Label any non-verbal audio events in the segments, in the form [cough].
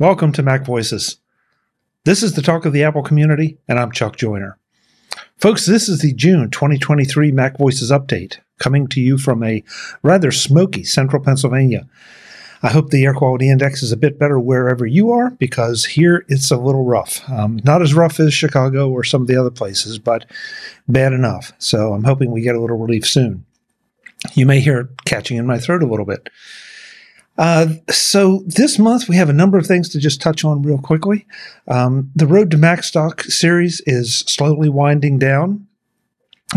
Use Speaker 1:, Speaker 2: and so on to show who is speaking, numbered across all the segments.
Speaker 1: Welcome to Mac Voices. This is the talk of the Apple community, and I'm Chuck Joiner. Folks, this is the June 2023 Mac Voices update, coming to you from a rather smoky central Pennsylvania. I hope the air quality index is a bit better wherever you are, because here it's a little rough. Um, not as rough as Chicago or some of the other places, but bad enough. So I'm hoping we get a little relief soon. You may hear it catching in my throat a little bit. Uh, so this month we have a number of things to just touch on real quickly. Um, the Road to Macstock series is slowly winding down,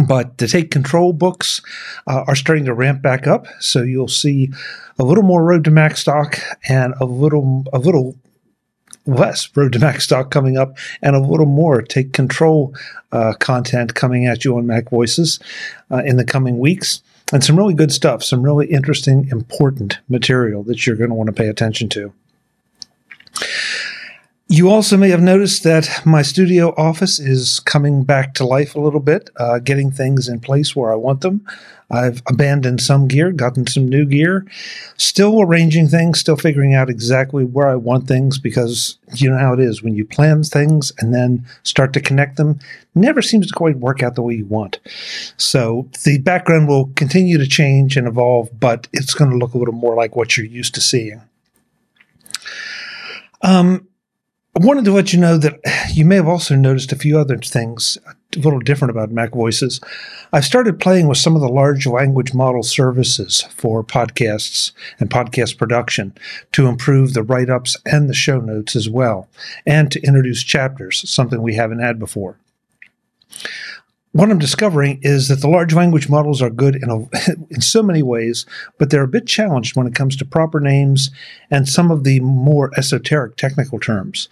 Speaker 1: but the Take Control books uh, are starting to ramp back up. So you'll see a little more Road to Macstock and a little a little less Road to Macstock coming up, and a little more Take Control uh, content coming at you on Mac Voices uh, in the coming weeks and some really good stuff, some really interesting, important material that you're going to want to pay attention to. You also may have noticed that my studio office is coming back to life a little bit, uh, getting things in place where I want them. I've abandoned some gear, gotten some new gear, still arranging things, still figuring out exactly where I want things because you know how it is when you plan things and then start to connect them, never seems to quite work out the way you want. So the background will continue to change and evolve, but it's going to look a little more like what you're used to seeing. Um, I wanted to let you know that [sighs] you may have also noticed a few other things a little different about Mac Voices. I've started playing with some of the large language model services for podcasts and podcast production to improve the write ups and the show notes as well, and to introduce chapters, something we haven't had before what I'm discovering is that the large language models are good in, a, [laughs] in so many ways, but they're a bit challenged when it comes to proper names and some of the more esoteric technical terms.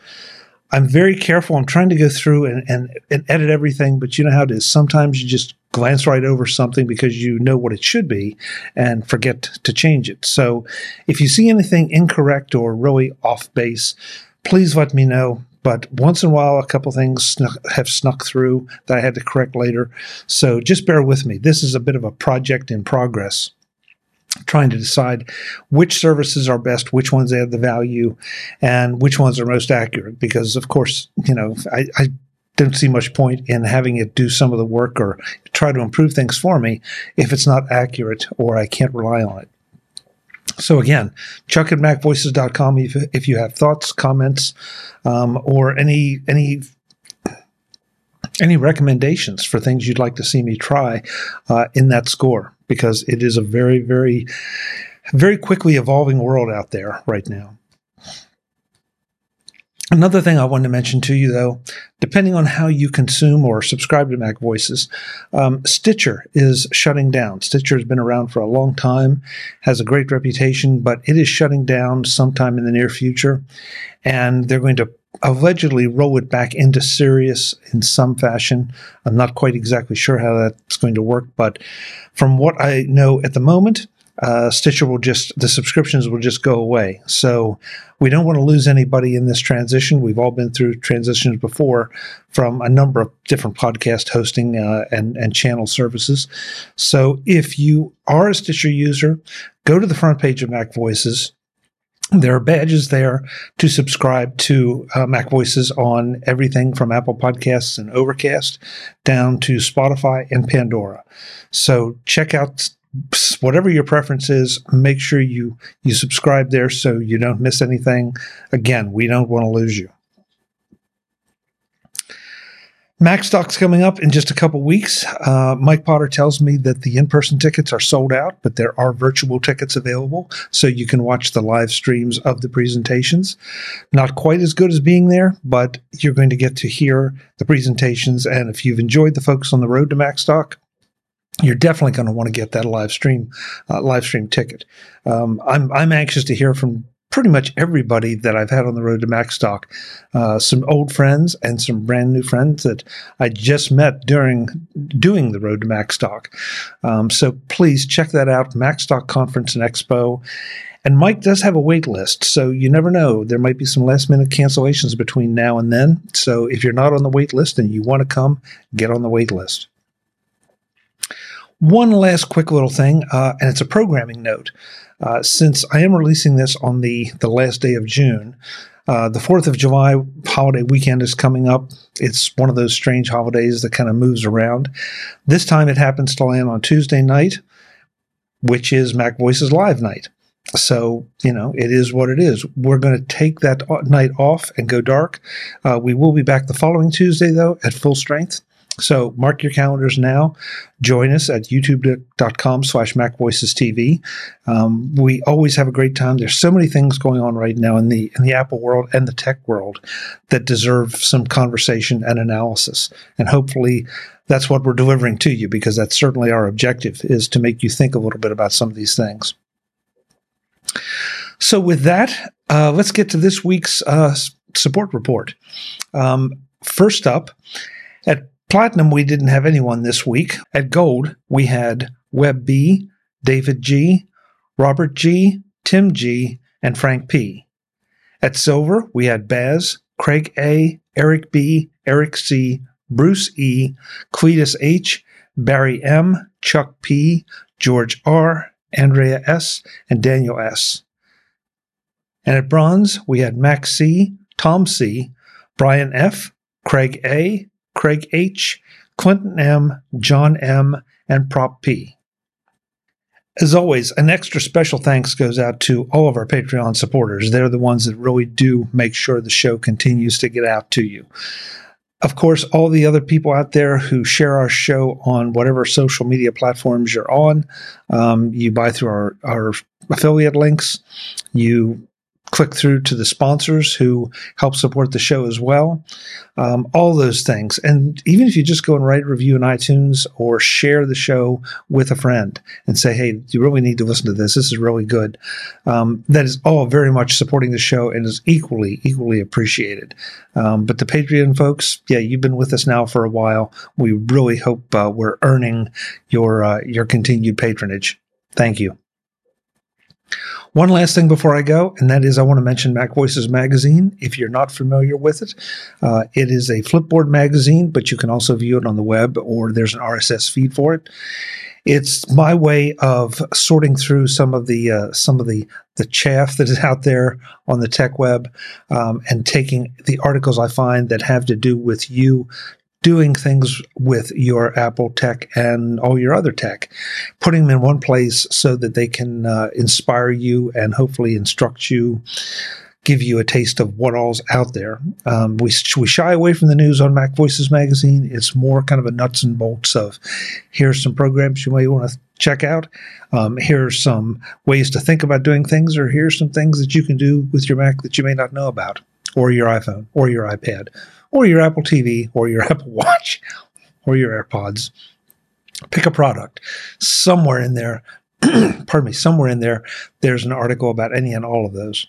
Speaker 1: I'm very careful. I'm trying to go through and, and, and edit everything, but you know how it is. Sometimes you just glance right over something because you know what it should be and forget to change it. So if you see anything incorrect or really off base, please let me know but once in a while, a couple things snuck, have snuck through that I had to correct later. So just bear with me. This is a bit of a project in progress trying to decide which services are best, which ones add the value, and which ones are most accurate. Because, of course, you know, I, I don't see much point in having it do some of the work or try to improve things for me if it's not accurate or I can't rely on it. So again, chuck at macvoices.com if, if you have thoughts, comments, um, or any any any recommendations for things you'd like to see me try uh, in that score because it is a very very very quickly evolving world out there right now. Another thing I wanted to mention to you, though, depending on how you consume or subscribe to Mac Voices, um, Stitcher is shutting down. Stitcher has been around for a long time, has a great reputation, but it is shutting down sometime in the near future. And they're going to allegedly roll it back into Sirius in some fashion. I'm not quite exactly sure how that's going to work, but from what I know at the moment, uh, Stitcher will just the subscriptions will just go away. So we don't want to lose anybody in this transition. We've all been through transitions before from a number of different podcast hosting uh, and and channel services. So if you are a Stitcher user, go to the front page of Mac Voices. There are badges there to subscribe to uh, Mac Voices on everything from Apple Podcasts and Overcast down to Spotify and Pandora. So check out whatever your preference is, make sure you you subscribe there so you don't miss anything. Again, we don't want to lose you. Macstock's coming up in just a couple weeks. Uh, Mike Potter tells me that the in person tickets are sold out, but there are virtual tickets available so you can watch the live streams of the presentations. Not quite as good as being there, but you're going to get to hear the presentations. And if you've enjoyed the folks on the road to Macstock, you're definitely going to want to get that live stream uh, live stream ticket. Um, I'm I'm anxious to hear from pretty much everybody that I've had on the road to Macstock. Uh, some old friends and some brand new friends that I just met during doing the road to Macstock. Um, so please check that out, Macstock Conference and Expo. And Mike does have a wait list, so you never know. There might be some last minute cancellations between now and then. So if you're not on the wait list and you want to come, get on the wait list. One last quick little thing, uh, and it's a programming note. Uh, since I am releasing this on the, the last day of June, Uh, the 4th of July holiday weekend is coming up. It's one of those strange holidays that kind of moves around. This time it happens to land on Tuesday night, which is Mac Voices Live night. So, you know, it is what it is. We're going to take that night off and go dark. Uh, we will be back the following Tuesday, though, at full strength. So mark your calendars now. Join us at youtube.com slash macvoicestv. Um, we always have a great time. There's so many things going on right now in the in the Apple world and the tech world that deserve some conversation and analysis. And hopefully that's what we're delivering to you because that's certainly our objective is to make you think a little bit about some of these things. So with that, uh, let's get to this week's uh, support report. Um, first up, Platinum, we didn't have anyone this week. At Gold, we had Web B, David G, Robert G, Tim G, and Frank P. At Silver, we had Baz, Craig A, Eric B, Eric C, Bruce E, Cletus H, Barry M, Chuck P, George R, Andrea S, and Daniel S. And at Bronze, we had Max C, Tom C, Brian F, Craig A, Craig H., Clinton M., John M., and Prop P. As always, an extra special thanks goes out to all of our Patreon supporters. They're the ones that really do make sure the show continues to get out to you. Of course, all the other people out there who share our show on whatever social media platforms you're on, um, you buy through our, our affiliate links, you click through to the sponsors who help support the show as well. Um, all those things. And even if you just go and write a review in iTunes or share the show with a friend and say, hey, you really need to listen to this. This is really good. Um, that is all very much supporting the show and is equally, equally appreciated. Um, but the Patreon folks, yeah, you've been with us now for a while. We really hope uh, we're earning your, uh, your continued patronage. Thank you. One last thing before I go, and that is I want to mention Mac Voices Magazine. If you're not familiar with it, uh, it is a Flipboard magazine, but you can also view it on the web or there's an RSS feed for it. It's my way of sorting through some of the uh, some of the the chaff that is out there on the tech web, um, and taking the articles I find that have to do with you doing things with your Apple tech and all your other tech, putting them in one place so that they can uh, inspire you and hopefully instruct you, give you a taste of what all's out there. Um, we, we shy away from the news on Mac Voices magazine. It's more kind of a nuts and bolts of here's some programs you may want to check out. Um, here's some ways to think about doing things, or here's some things that you can do with your Mac that you may not know about, or your iPhone, or your iPad, or your Apple TV or your [laughs] Apple Watch or your AirPods. Pick a product. Somewhere in there, [clears throat] pardon me, somewhere in there, there's an article about any and all of those.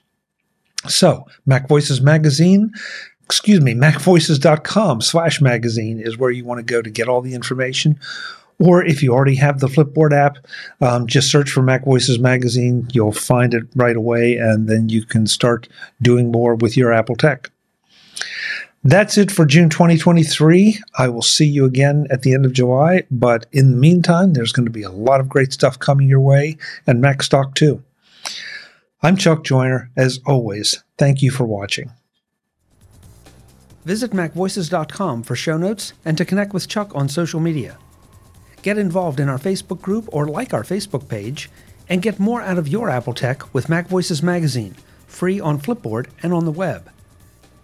Speaker 1: So, Mac Voices Magazine, excuse me, macvoices.com slash magazine is where you want to go to get all the information. Or if you already have the Flipboard app, um, just search for Mac Voices Magazine. You'll find it right away, and then you can start doing more with your Apple tech. That's it for June 2023. I will see you again at the end of July, but in the meantime, there's going to be a lot of great stuff coming your way and Mac Stock too. I'm Chuck Joiner. As always, thank you for watching.
Speaker 2: Visit MacVoices.com for show notes and to connect with Chuck on social media. Get involved in our Facebook group or like our Facebook page, and get more out of your Apple tech with Mac Voices Magazine, free on Flipboard and on the web.